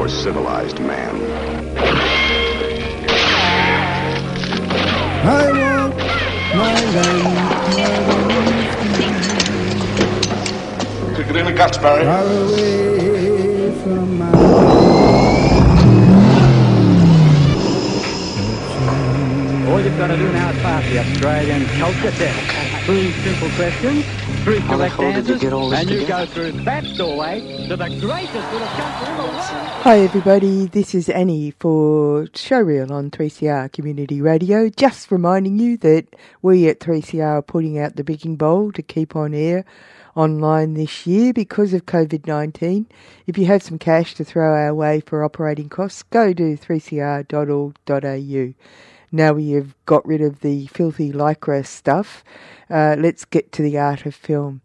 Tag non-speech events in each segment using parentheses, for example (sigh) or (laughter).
for civilized man. I want my life Kick it in the guts, Barry. far away from my All you've got to do now is pass the Australian culture test. Three simple questions, three How the correct hell did you answers, get all this and you together? go through that doorway to the greatest little country in the world. Hi everybody, this is Annie for Showreel on 3CR Community Radio. Just reminding you that we at 3CR are putting out the Bigging Bowl to keep on air online this year because of COVID-19. If you have some cash to throw our way for operating costs, go to 3cr.org.au. Now we have got rid of the filthy lycra stuff, uh, let's get to the art of film.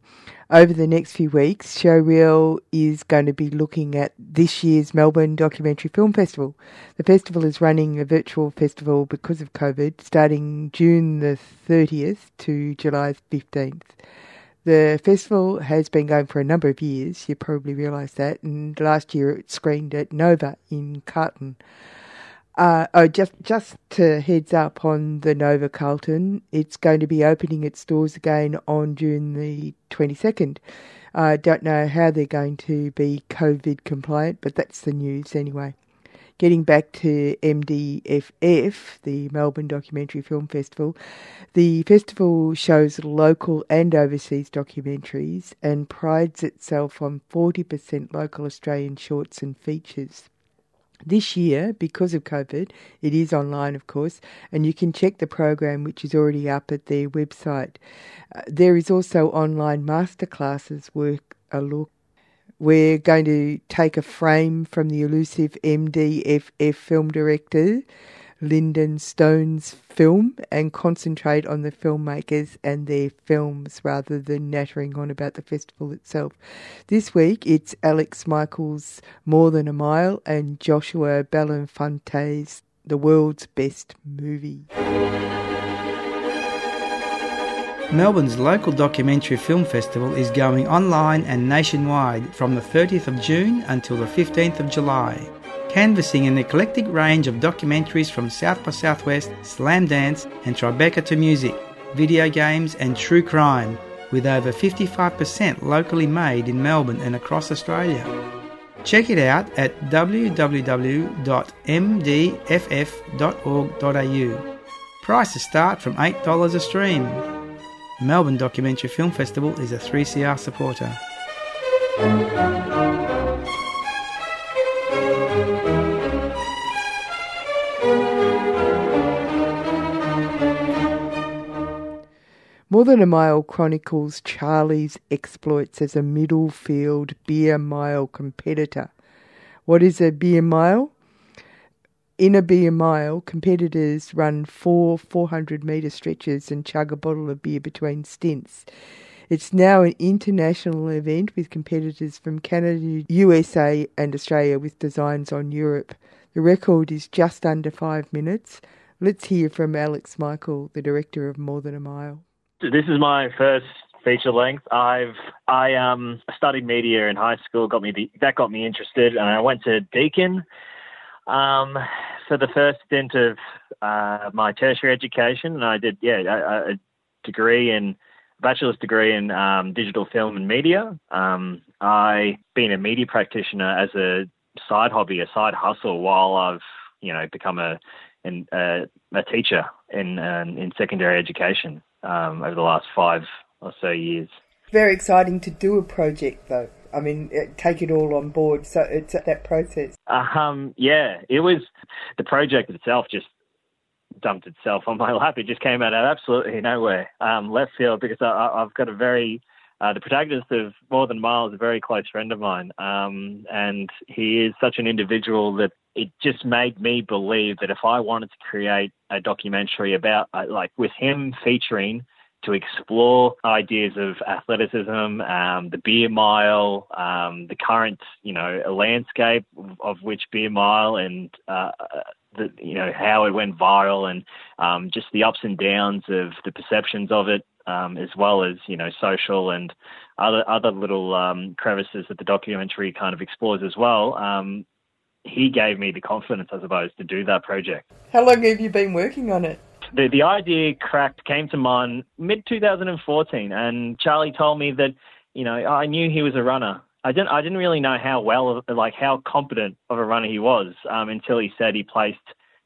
Over the next few weeks, Showreel is going to be looking at this year's Melbourne Documentary Film Festival. The festival is running a virtual festival because of COVID, starting June the 30th to July 15th. The festival has been going for a number of years, you probably realise that, and last year it screened at Nova in Carlton. Uh, oh, just just to heads up on the Nova Carlton, it's going to be opening its doors again on June the 22nd. I don't know how they're going to be COVID compliant, but that's the news anyway. Getting back to MDFF, the Melbourne Documentary Film Festival, the festival shows local and overseas documentaries and prides itself on 40% local Australian shorts and features. This year, because of COVID, it is online, of course, and you can check the program, which is already up at their website. Uh, there is also online masterclasses worth a look. We're going to take a frame from the elusive MDFF film director, Lyndon Stone's film, and concentrate on the filmmakers and their films rather than nattering on about the festival itself. This week it's Alex Michaels' More Than a Mile and Joshua Belinfante's The World's Best Movie. Melbourne's local documentary film festival is going online and nationwide from the 30th of June until the 15th of July. Canvassing an eclectic range of documentaries from South by Southwest, Slamdance, and Tribeca to music, video games, and true crime, with over 55% locally made in Melbourne and across Australia. Check it out at www.mdff.org.au. Prices start from $8 a stream. Melbourne Documentary Film Festival is a 3CR supporter. More Than a Mile chronicles Charlie's exploits as a middle field beer mile competitor. What is a beer mile? In a beer mile, competitors run four 400 metre stretches and chug a bottle of beer between stints. It's now an international event with competitors from Canada, USA, and Australia with designs on Europe. The record is just under five minutes. Let's hear from Alex Michael, the director of More Than a Mile. This is my first feature length. I've I um studied media in high school. Got me the, that got me interested, and I went to Deakin um, for the first stint of uh, my tertiary education. And I did yeah a, a degree in bachelor's degree in um, digital film and media. Um, I been a media practitioner as a side hobby, a side hustle, while I've you know become a in, uh, a teacher in uh, in secondary education um, over the last five or so years. Very exciting to do a project, though. I mean, eh, take it all on board. So it's that process. Um, yeah, it was the project itself just dumped itself on my (laughs) lap. It just came out of absolutely nowhere, um, left field, because I, I- I've got a very uh, the protagonist of More Than Miles is a very close friend of mine, um, and he is such an individual that it just made me believe that if I wanted to create a documentary about, uh, like, with him featuring to explore ideas of athleticism, um, the beer mile, um, the current, you know, landscape of, which beer mile and uh, the, you know, how it went viral and um, just the ups and downs of the perceptions of it, um, as well as you know social and other other little um, crevices that the documentary kind of explores as well. Um, he gave me the confidence, I suppose, to do that project. How long have you been working on it? The the idea cracked came to mind mid 2014, and Charlie told me that you know I knew he was a runner. I didn't I didn't really know how well like how competent of a runner he was um, until he said he placed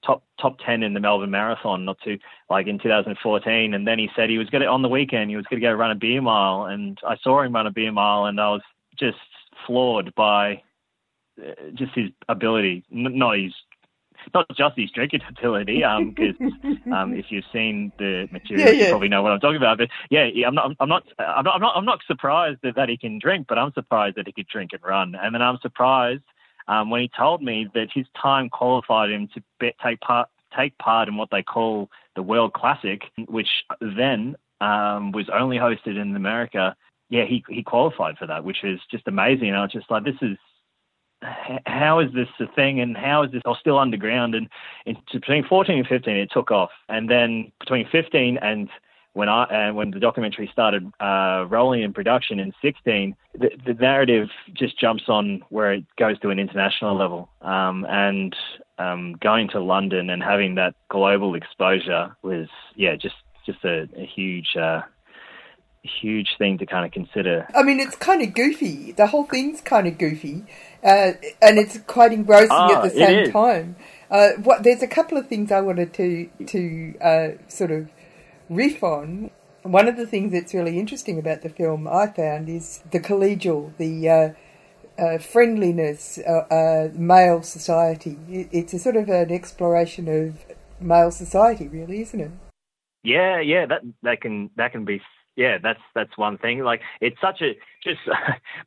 top top 10 in the Melbourne Marathon not too like in 2014 and then he said he was going to on the weekend he was going to go run a beer mile and I saw him run a beer mile and I was just floored by uh, just his ability not his not just his drinking (laughs) ability, um, because um, if you've seen the material, yeah, yeah. you probably know what I'm talking about. But yeah, I'm not, I'm not, I'm not, I'm not, I'm not surprised that, that he can drink, but I'm surprised that he could drink and run, and then I'm surprised um, when he told me that his time qualified him to be, take part take part in what they call the World Classic, which then um, was only hosted in America. Yeah, he he qualified for that, which is just amazing. And I was just like, this is how is this a thing and how is this all still underground and, and between 14 and 15 it took off and then between 15 and when I and when the documentary started uh, rolling in production in 16, the, the, narrative just jumps on where it goes to an international level. Um, and um, going to London and having that global exposure was, yeah, just just a, a huge. Uh, huge thing to kind of consider. I mean, it's kind of goofy. The whole thing's kind of goofy, uh, and it's quite engrossing at the same time. Uh, what, there's a couple of things I wanted to to uh, sort of riff on. One of the things that's really interesting about the film I found is the collegial, the uh, uh, friendliness, uh, uh male society. it's a sort of an exploration of male society, really, isn't it? Yeah, yeah, that that can that can be yeah, that's that's one thing. Like it's such a just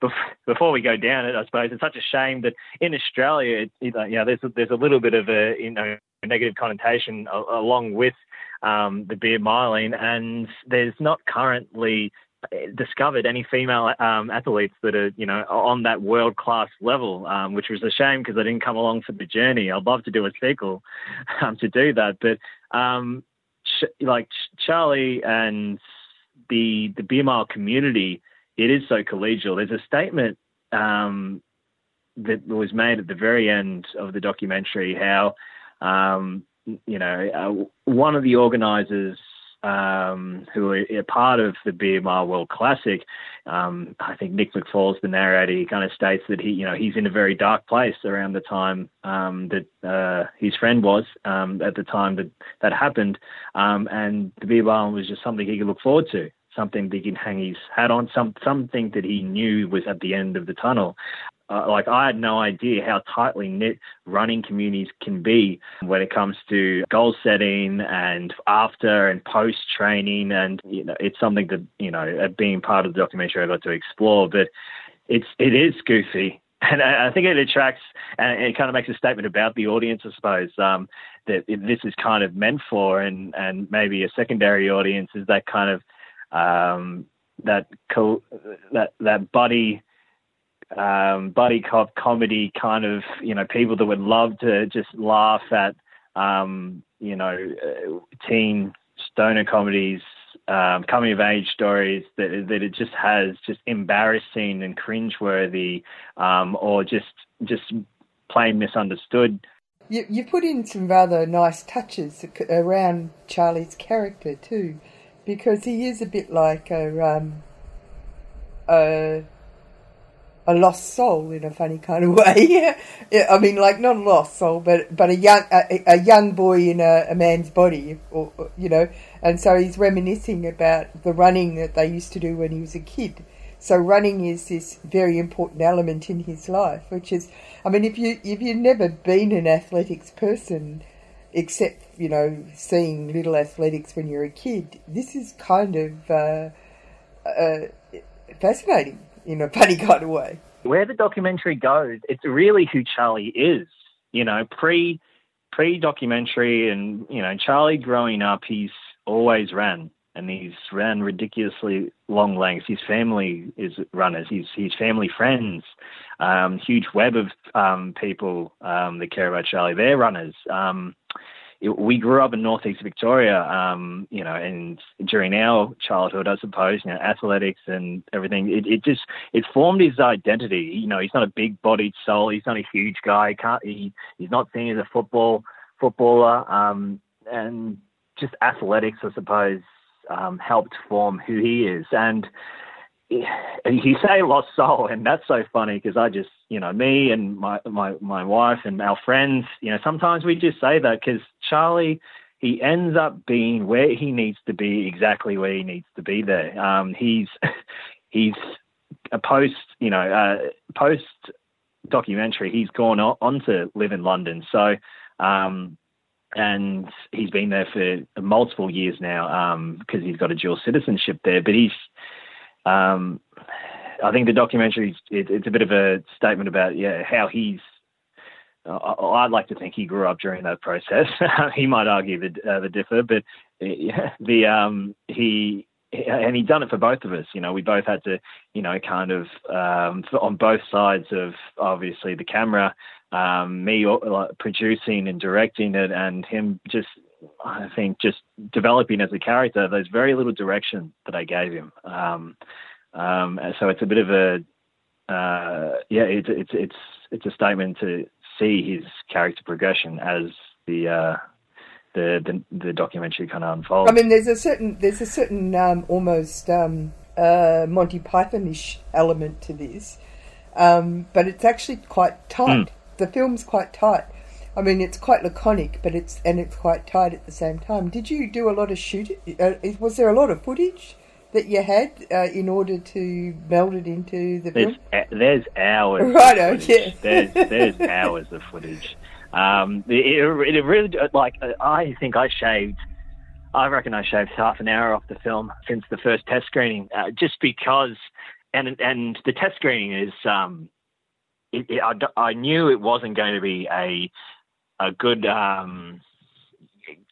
(laughs) before we go down it, I suppose it's such a shame that in Australia, it, you know, there's a, there's a little bit of a you know negative connotation along with um, the beer miling, and there's not currently discovered any female um, athletes that are you know on that world class level, um, which was a shame because I didn't come along for the journey. I'd love to do a sequel (laughs) um, to do that, but um, like Charlie and the the beer mile community, it is so collegial. There's a statement um, that was made at the very end of the documentary how um, you know, uh, one of the organisers um, who are, are, part of the Mile World Classic, um, I think Nick McFall's the narrator. He kind of states that he, you know, he's in a very dark place around the time um, that uh, his friend was um, at the time that that happened, um, and the Mile was just something he could look forward to something that he can hang his hat on, some something that he knew was at the end of the tunnel uh, like I had no idea how tightly knit running communities can be when it comes to goal setting and after and post training. And you know, it's something that you know, being part of the documentary, I got to explore. But it's it is goofy, (laughs) and I think it attracts and it kind of makes a statement about the audience, I suppose, um, that this is kind of meant for, and and maybe a secondary audience is that kind of um, that co- that that buddy um, buddy cop comedy kind of you know people that would love to just laugh at um, you know uh, teen stoner comedies um, coming of age stories that that it just has just embarrassing and cringeworthy um, or just just plain misunderstood. You you put in some rather nice touches around Charlie's character too, because he is a bit like a um, a a lost soul in a funny kind of (laughs) way. I mean, like not a lost soul, but but a young a, a young boy in a, a, man's body, or, you know. And so he's reminiscing about the running that they used to do when he was a kid. So running is this very important element in his life, which is, I mean, if you if you've never been an athletics person, except you know seeing little athletics when you're a kid, this is kind of. Uh, uh, fascinating in a (laughs) funny kind of way. Where the documentary goes, it's really who Charlie is. You know, pre pre documentary, and you know, Charlie growing up, he's always ran, and he's ran ridiculously long lengths. His family is runners. His his family friends, um, huge web of um, people um, that care about Charlie. They're runners. Um, it, we grew up in northeast Victoria, um, you know, and during our childhood, I suppose, you know, athletics and everything, it, it just it formed his identity. You know, he's not a big-bodied soul. He's not a huge guy. He can't, he, he's not seen as a football footballer, um, and just athletics, I suppose, um, helped form who he is. And you say lost soul, and that's so funny because I just, you know, me and my my my wife and our friends, you know, sometimes we just say that because Charlie, he ends up being where he needs to be, exactly where he needs to be there. Um, he's (laughs) he's a post, you know, uh, post documentary. He's gone on to live in London, so. Um, and he's been there for multiple years now because um, he's got a dual citizenship there. But he's um, I think the documentary it, it's a bit of a statement about yeah how he's. Uh, I'd like to think he grew up during that process. (laughs) he might argue the uh, the differ, but the um, he and he'd done it for both of us. You know, we both had to, you know, kind of um, on both sides of obviously the camera, um, me uh, producing and directing it, and him just, I think, just developing as a character. There's very little direction that I gave him. Um, um, so it's a bit of a, uh, yeah, it's it's it's it's a statement to see his character progression as the. Uh, the, the, the documentary kind of unfolds. I mean, there's a certain there's a certain um, almost um, uh, Monty Pythonish element to this, um, but it's actually quite tight. Mm the film's quite tight. I mean, it's quite laconic, but it's and it's quite tight at the same time. Did you do a lot of shooting? Uh, was there a lot of footage that you had uh, in order to meld it into the there's, film? A, there's hours. Right, oh, yeah. There's (laughs) there's hours of footage. Um, it, it really like I think I shaved. I reckon I shaved half an hour off the film since the first test screening, uh, just because. And and the test screening is um, it, it, I, I knew it wasn't going to be a a good um,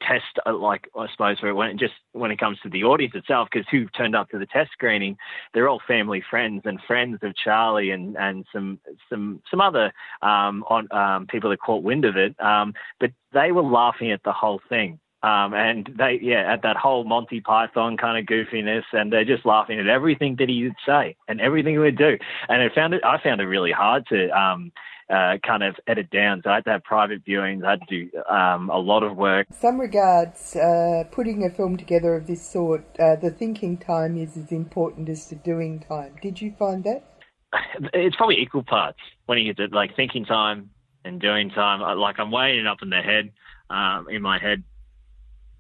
test, uh, like I suppose, for when just when it comes to the audience itself, because who turned up to the test screening, they're all family friends and friends of Charlie and and some some some other um, on um, people that caught wind of it, um, but they were laughing at the whole thing. Um, and they, yeah, at that whole Monty Python kind of goofiness, and they're just laughing at everything that he would say and everything he would do. And it found it, I found it really hard to um, uh, kind of edit down. So I had to have private viewings. I had to do um, a lot of work. Some regards, uh, putting a film together of this sort, uh, the thinking time is as important as the doing time. Did you find that? (laughs) It's probably equal parts when you get to like thinking time and doing time. Like I'm weighing it up in the head, um, in my head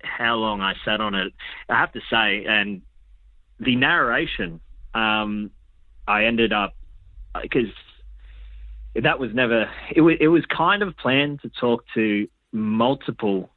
how long I sat on it. I have to say, and the narration, um, I ended up because that was never. It was it was kind of planned to talk to multiple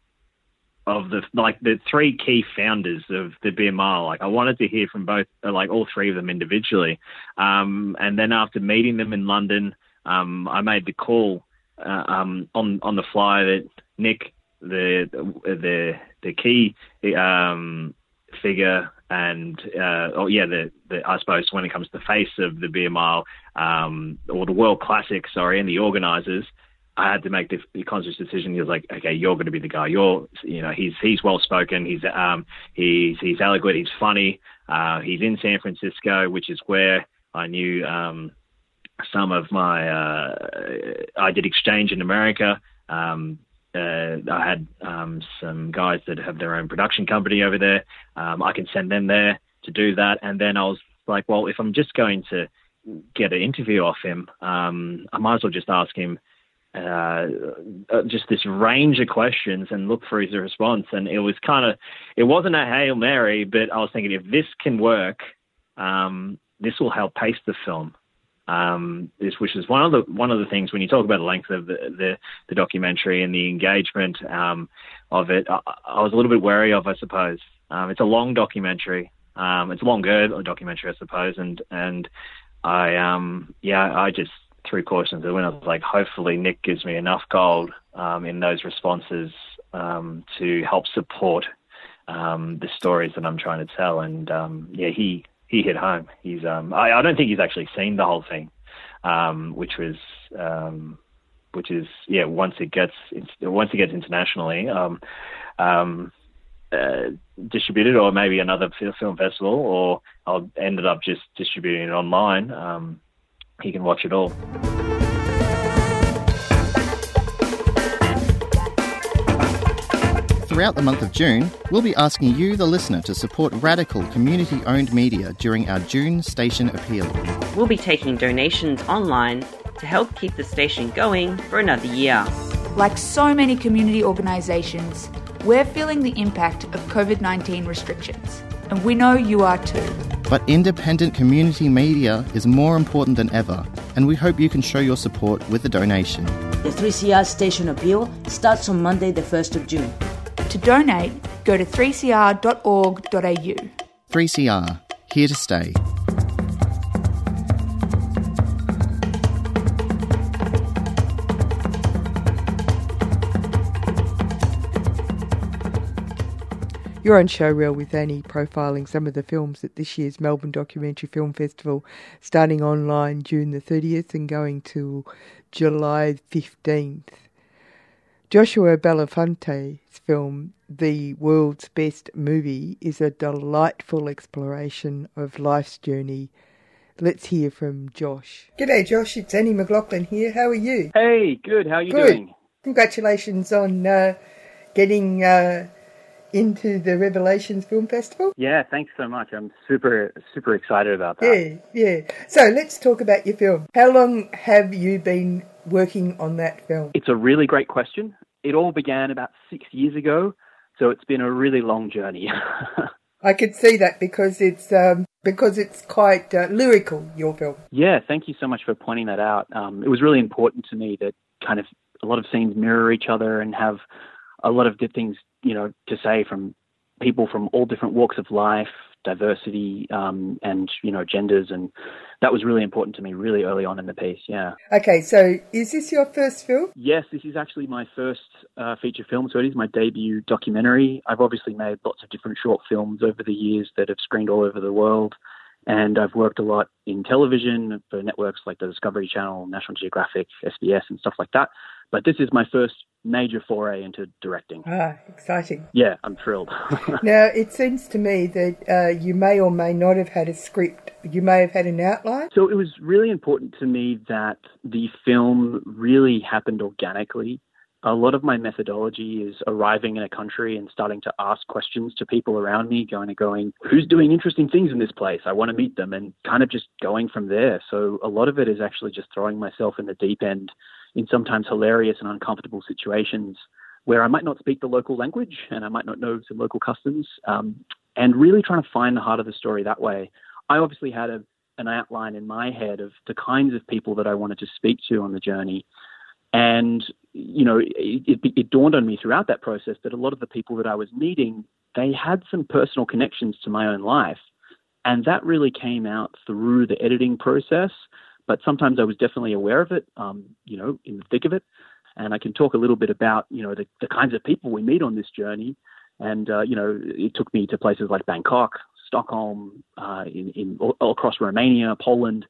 of the like the three key founders of the mile. Like I wanted to hear from both, like all three of them individually. Um, and then after meeting them in London, um, I made the call uh, um, on on the fly that Nick the the the key um, figure and uh, oh yeah, the, the I suppose when it comes to the face of the beer mile um, or the world classic, sorry, and the organisers, I had to make the, conscious decision. He was like, okay, you're going to be the guy. You're, you know, he's he's well spoken. He's um he's he's eloquent. He's funny. Uh, he's in San Francisco, which is where I knew um, some of my. Uh, I did exchange in America. Um, uh, I had um, some guys that have their own production company over there. Um, I can send them there to do that. And then I was like, well, if I'm just going to get an interview off him, um, I might as well just ask him uh, uh just this range of questions and look for his response. And it was kind of, it wasn't a Hail Mary, but I was thinking if this can work, um, this will help pace the film um, this, which is one of the one of the things when you talk about the length of the the, the documentary and the engagement um, of it. I, I, was a little bit wary of, I suppose. Um, it's a long documentary, Um, it's a longer documentary, I suppose, and and I um yeah I just threw caution to the wind. I was like, hopefully Nick gives me enough gold um, in those responses to help support the stories that I'm trying to tell. And yeah, he he hit home. He's um, I, I don't think he's actually seen the whole thing, um, which was um, which is yeah once it gets once it gets internationally um, um, uh, distributed or maybe another film festival or I'll ended up just distributing it online. Um, he can watch it all. Throughout the month of June, we'll be asking you, the listener, to support radical community owned media during our June station appeal. We'll be taking donations online to help keep the station going for another year. Like so many community organisations, we're feeling the impact of COVID 19 restrictions, and we know you are too. But independent community media is more important than ever, and we hope you can show your support with a donation. The 3CR station appeal starts on Monday, the 1st of June. To donate, go to 3cr.org.au. 3CR, here to stay. You're on Showreel with Annie, profiling some of the films at this year's Melbourne Documentary Film Festival, starting online June the 30th and going to July 15th. Joshua Belinfante's film, The World's Best Movie, is a delightful exploration of life's journey. Let's hear from Josh. G'day, Josh. It's Annie McLaughlin here. How are you? Hey, good. How are you good. doing? Congratulations on uh, getting uh, into the Revelations Film Festival. Yeah, thanks so much. I'm super, super excited about that. Yeah, yeah. So let's talk about your film. How long have you been working on that film? It's a really great question it all began about six years ago, so it's been a really long journey. (laughs) I could see that because it's um, because it's quite uh, lyrical. Your film. Yeah, thank you so much for pointing that out. Um, it was really important to me that kind of a lot of scenes mirror each other and have a lot of good things, you know, to say from people from all different walks of life, diversity um, and you know genders, and that was really important to me really early on in the piece. Yeah. Okay, so is this your first film? Yes, this is actually my first uh, feature film. So it is my debut documentary. I've obviously made lots of different short films over the years that have screened all over the world. And I've worked a lot in television for networks like the Discovery Channel, National Geographic, SBS, and stuff like that. But this is my first major foray into directing. Ah, exciting. Yeah, I'm thrilled. (laughs) now, it seems to me that uh, you may or may not have had a script. You may have had an outline. So it was really important to me that the film really happened organically. A lot of my methodology is arriving in a country and starting to ask questions to people around me, going and going, who's doing interesting things in this place? I want to meet them, and kind of just going from there. So a lot of it is actually just throwing myself in the deep end in sometimes hilarious and uncomfortable situations where I might not speak the local language and I might not know some local customs, um, and really trying to find the heart of the story that way. I obviously had a, an outline in my head of the kinds of people that I wanted to speak to on the journey. And, you know, it, it, it dawned on me throughout that process that a lot of the people that I was meeting, they had some personal connections to my own life. And that really came out through the editing process but sometimes I was definitely aware of it, um, you know, in the thick of it. And I can talk a little bit about, you know, the, the kinds of people we meet on this journey. And, uh, you know, it took me to places like Bangkok, Stockholm, uh, in, in all across Romania, Poland.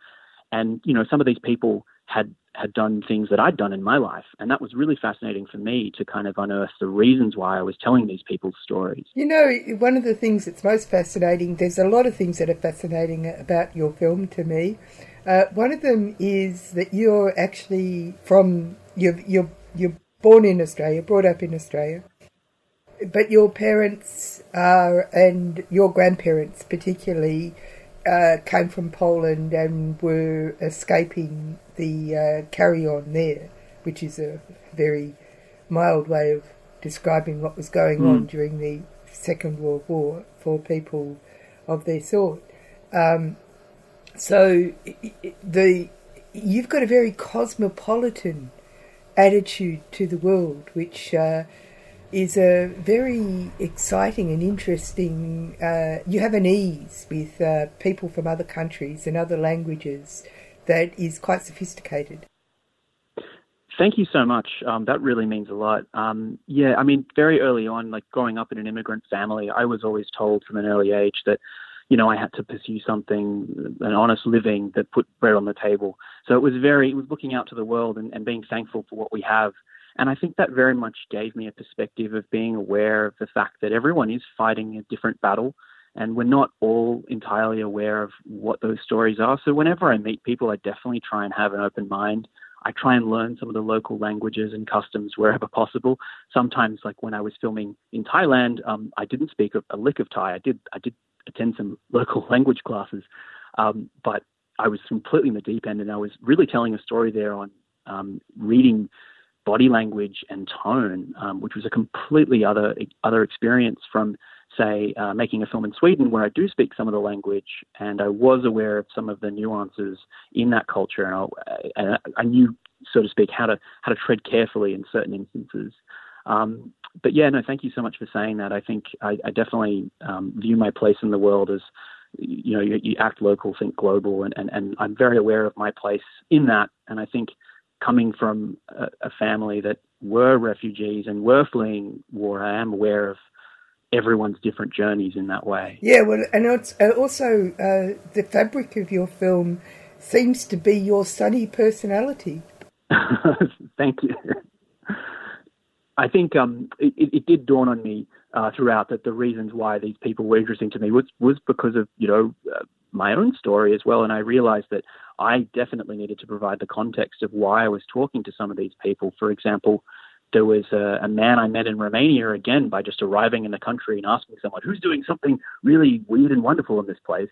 And, you know, some of these people had had done things that I'd done in my life. And that was really fascinating for me to kind of unearth the reasons why I was telling these people's stories. You know, one of the things that's most fascinating, there's a lot of things that are fascinating about your film to me. Uh, one of them is that you're actually from you're you're you're born in Australia, brought up in Australia, but your parents are and your grandparents particularly uh, came from Poland and were escaping the uh, carry on there, which is a very mild way of describing what was going mm. on during the Second World War for people of their sort. Um, so the you've got a very cosmopolitan attitude to the world, which uh, is a very exciting and interesting. Uh, you have an ease with uh, people from other countries and other languages that is quite sophisticated. Thank you so much. Um, that really means a lot. Um, yeah, I mean, very early on, like growing up in an immigrant family, I was always told from an early age that, you know, I had to pursue something, an honest living that put bread on the table. So it was very, it was looking out to the world and, and being thankful for what we have. And I think that very much gave me a perspective of being aware of the fact that everyone is fighting a different battle and we're not all entirely aware of what those stories are. So whenever I meet people, I definitely try and have an open mind I try and learn some of the local languages and customs (laughs) wherever possible. Sometimes, like when I was filming in Thailand, um, I didn't speak a, lick of Thai. I did I did attend some (laughs) local language classes, um, but I was completely in the deep end, and I was really telling a story there on um, reading body language and tone, um, which was a completely other other experience from say, uh, making a film in Sweden where I do speak some of the language and I was aware of some of the nuances in that culture and I, and I knew, so to speak, how to how to tread carefully in certain instances. Um, but yeah, no, thank you so much for saying that. I think I, I definitely um, view my place in the world as you know you, you act local, think global, and, and, and I'm very aware of my place in that. And I think coming from a, a family that were refugees and were fleeing war, I am aware of everyone's different journeys in that way. Yeah, well, and it's uh, also uh, the fabric of your film seems to be your sunny personality. (laughs) Thank you. I think um, it, it, did dawn on me uh, throughout that the reasons why these people were interesting to me was was because of you know uh, my own story as well, and I realized that I definitely needed to provide the context of why I was talking to some of these people. For example, there was a, a, man I met in Romania again by just arriving in the country and asking someone who's doing something really weird and wonderful in this place.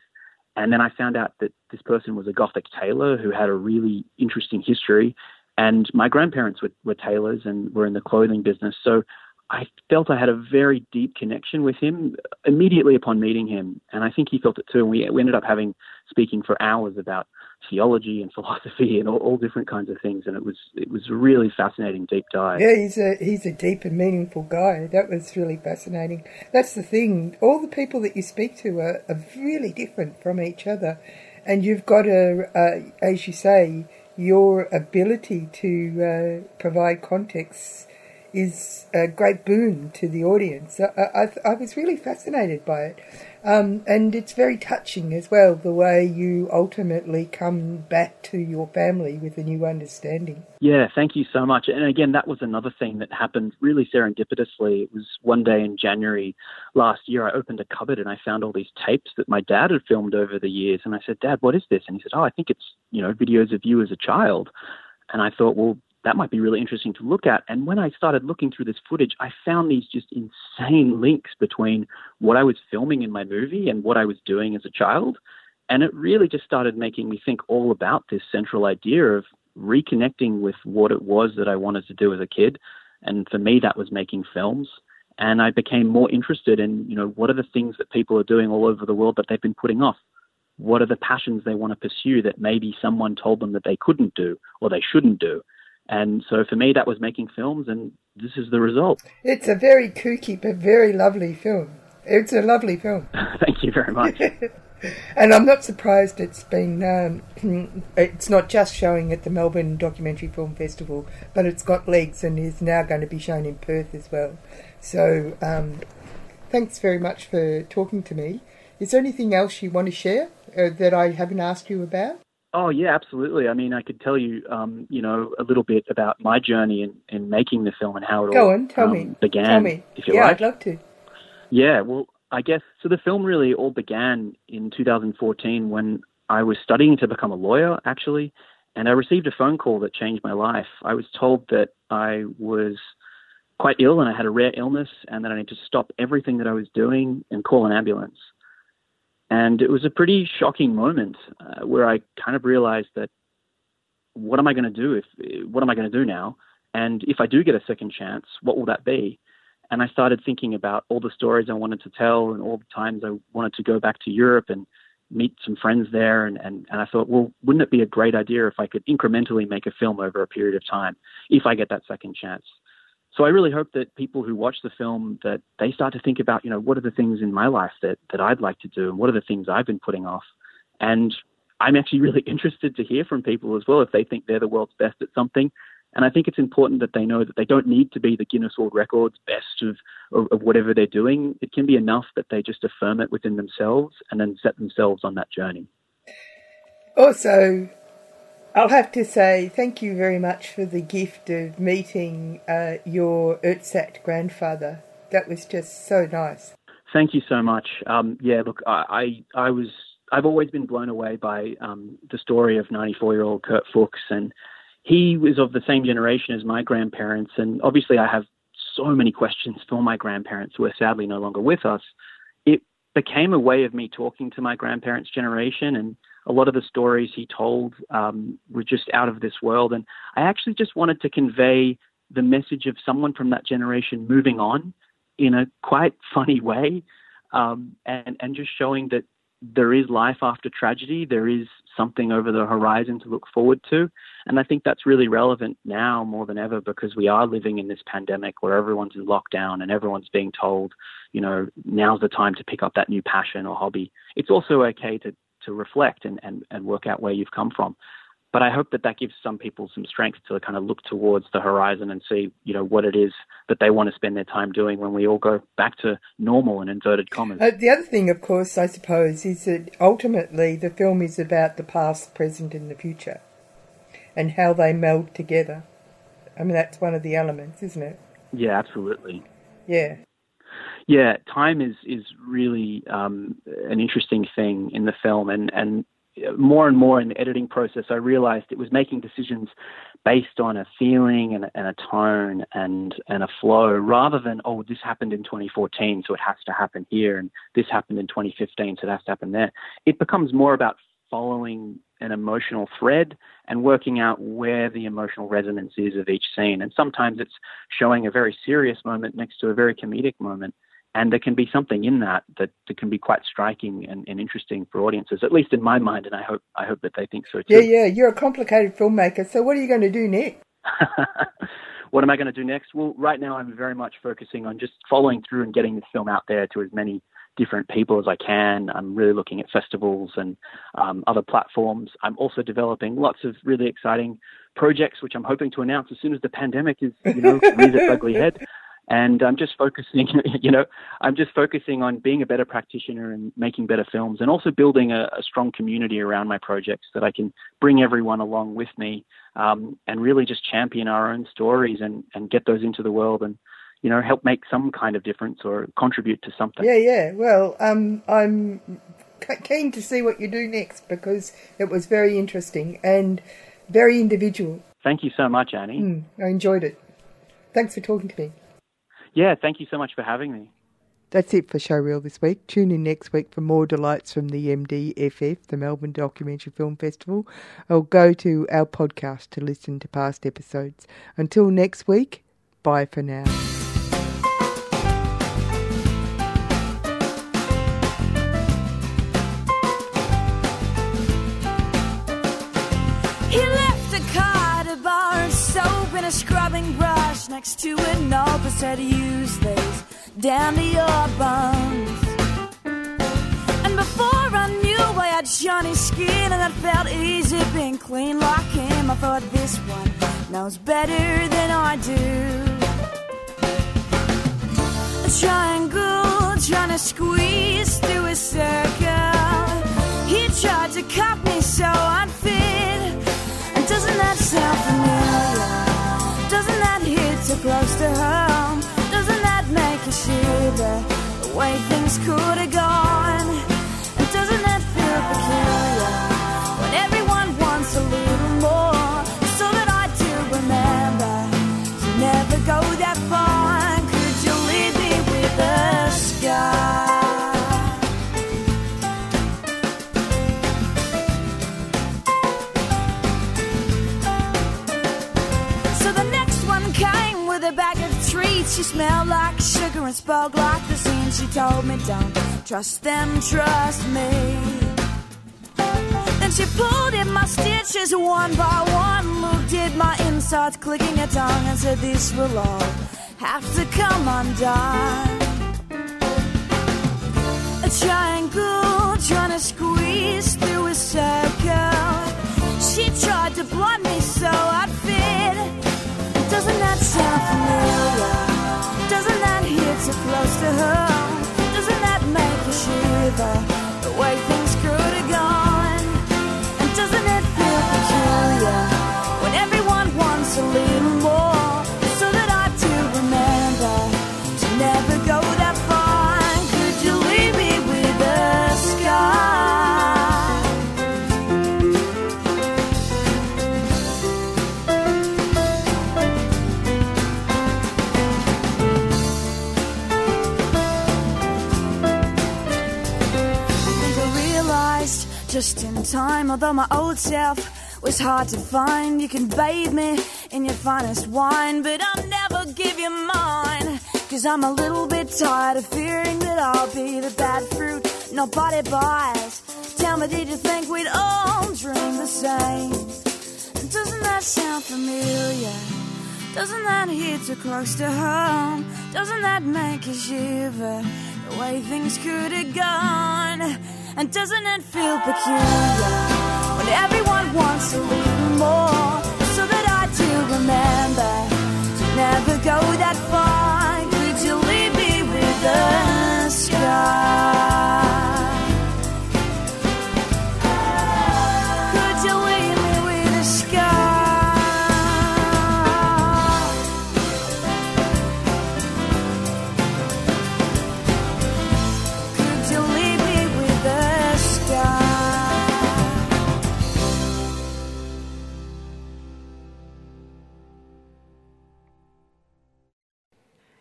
And then I found out that this person was a Gothic tailor who had a really interesting history. And my grandparents were, were tailors and were in the clothing business. So I felt I had a very deep connection with him immediately upon meeting him. And I think he felt it too. And we, we ended up having speaking for hours about theology and philosophy and all, all, different kinds of things. And it was it was a really fascinating deep dive. Yeah, he's a he's a deep and meaningful guy. That was really fascinating. That's the thing. All the people that you speak to are, are really different from each other, and you've got a, as you say, your ability to uh, provide context is a great boon to the audience. I, I, I was really fascinated by it. Um, and it's very touching as well, the way you ultimately come back to your family with a new understanding. Yeah, thank you so much. And again, that was another thing that happened really serendipitously. It was one day in January last year, I opened a cupboard and I found all these tapes that my dad had filmed over the years. And I said, Dad, what is this? And he said, Oh, I think it's, you know, videos of you as a child. And I thought, well, that might be really interesting to look at. And when I started looking through this footage, I found these just insane links between what I was filming in my movie and what I was doing as a child. And it really just started making me think all about this central idea of reconnecting with what it was that I wanted to do as a kid. And for me, that was making films. And I became more interested in, you know, what are the things that people are doing all over the world that they've been putting off? What are the passions they want to pursue that maybe someone told them that they couldn't do or they shouldn't do? And so for me, that was making films, and this is the result. It's a very kooky but very lovely film. It's a lovely film. (laughs) Thank you very much. (laughs) and I'm not surprised it's been. Um, (clears throat) it's not just showing at the Melbourne Documentary Film Festival, but it's got legs and is now going to be shown in Perth as well. So, um, thanks very much for talking to me. Is there anything else you want to share uh, that I haven't asked you about? Oh yeah, absolutely. I mean, I could tell you, um, you know, a little bit about my journey in, in making the film and how it Go all on, tell um, me. began. Tell me. If you yeah, like. I'd love to. Yeah, well, I guess so. The film really all began in 2014 when I was studying to become a lawyer, actually, and I received a phone call that changed my life. I was told that I was quite ill and I had a rare illness, and that I needed to stop everything that I was doing and call an ambulance. And it was a pretty shocking moment uh, where I kind of realized that what am I going to do if what am I going to do now? And if I do get a second chance, what will that be? And I started thinking about all the stories I wanted to tell and all the times I wanted to go back to Europe and meet some friends there. And, and, and I thought, well, wouldn't it be a great idea if I could incrementally make a film over a period of time if I get that second chance? So I really hope that people who watch the film that they start to think about, you know, what are the things in my life that that I'd like to do, and what are the things I've been putting off. And I'm actually really (laughs) interested to hear from people as well if they think they're the world's best at something. And I think it's important that they know that they don't need to be the Guinness World Records best of, of, of whatever they're doing. It can be enough that they just affirm it within themselves and then set themselves on that journey. Also, I'll have to say thank you very much for the gift of meeting uh, your Earthsat grandfather. That was just so nice. Thank you so much. Um, yeah, look, I, I, I was I've always been blown away by um, the story of 94 year old Kurt Fuchs, and he was of the same generation as my grandparents. And obviously, I have so many questions for my grandparents who are sadly no longer with us. It became a way of me talking to my grandparents' generation and a lot of the stories he told um, were just out of this world. And I actually just wanted to convey the message of someone from that generation moving on in a quite (laughs) funny way, um, and and just showing that there is life after tragedy. There is something over the horizon to look forward to. And I think that's really relevant now more than ever because we are living in this pandemic where everyone's in lockdown and everyone's being told, you know, now's the time to pick up that new passion or hobby. It's also okay to to reflect and, and, and work out where you've come from. But I hope that that gives some people some strength to kind of look towards the horizon and see, you know, what it is that they want to spend their time doing when we all go back to normal and inverted commas. Uh, the other thing, of course, I suppose, is that ultimately the film is about the past, present, and the future, and how they meld together. I mean, that's one of the elements, isn't it? Yeah, absolutely. Yeah. Yeah, time is is really um, an interesting thing in the film, and and more and more in the editing process, I realized it was making decisions based on a feeling and and a tone and and a flow, rather than oh this happened in 2014, so it has to happen here, and this happened in 2015, so it has to happen there. It becomes more about following an emotional thread and working out where the emotional resonance is of each scene. And sometimes it's showing a very serious moment next to a very comedic moment and there can be something in that that, that can be quite striking and, and, interesting for audiences, at least in my mind, and I hope I hope that they think so too. Yeah, yeah, you're a complicated filmmaker. So what are you going to do next? (laughs) what am I going to do next? Well, right now I'm very much focusing on just following through and getting this film out there to as many different people as I can. I'm really looking at festivals and um, other platforms. I'm also developing lots of really exciting projects, which I'm hoping to announce as soon as the pandemic is, you know, (laughs) rears its ugly head and I'm just focusing, (laughs) you know, I'm just focusing on being a better practitioner and making better films, and also building a, a strong community around my projects that I can bring everyone along with me, um, and really just champion our own stories and and get those into the world and you know help make some kind of difference or contribute to something. Yeah, yeah. Well, um, I'm keen to see what you do next because it was very interesting and very individual. Thank you so much, Annie. Mm, I enjoyed it. Thanks for talking to me. Yeah, thank you so much for having me. That's it for Showreel this week. Tune in next week for more delights from the MDFF, the Melbourne Documentary Film Festival, or go to our podcast to listen to past episodes. Until next week, bye for now. Next to a note that said use these down to your bones. And before I knew I had shiny skin and that felt easy being clean like him, I thought this one knows better than I do. A triangle trying to squeeze through a circle. He tried to cut me so I'd fit. And doesn't that sound familiar? Too close to home? Doesn't that make you shiver? The way things could have gone. Spoke like the scene. She told me, Don't trust them, trust me. Then Then she pulled in my stitches one by one, looked at my insides, clicking her tongue, and said, This will all have to come undone. A triangle trying to squeeze through a circle. She tried to blind me so I'd fit. Doesn't that make you shiver? Time, although my old self was hard to find. You can bathe me in your finest wine, but I'll never give you mine. Cause I'm a little bit tired of fearing that I'll be the bad fruit nobody buys. Tell me, did you think we'd all dream the same? Doesn't that sound familiar? Doesn't that hit too close to home? Doesn't that make you shiver? The way things could have gone. And doesn't it feel peculiar when everyone wants a little more? So that I do remember to never go that far.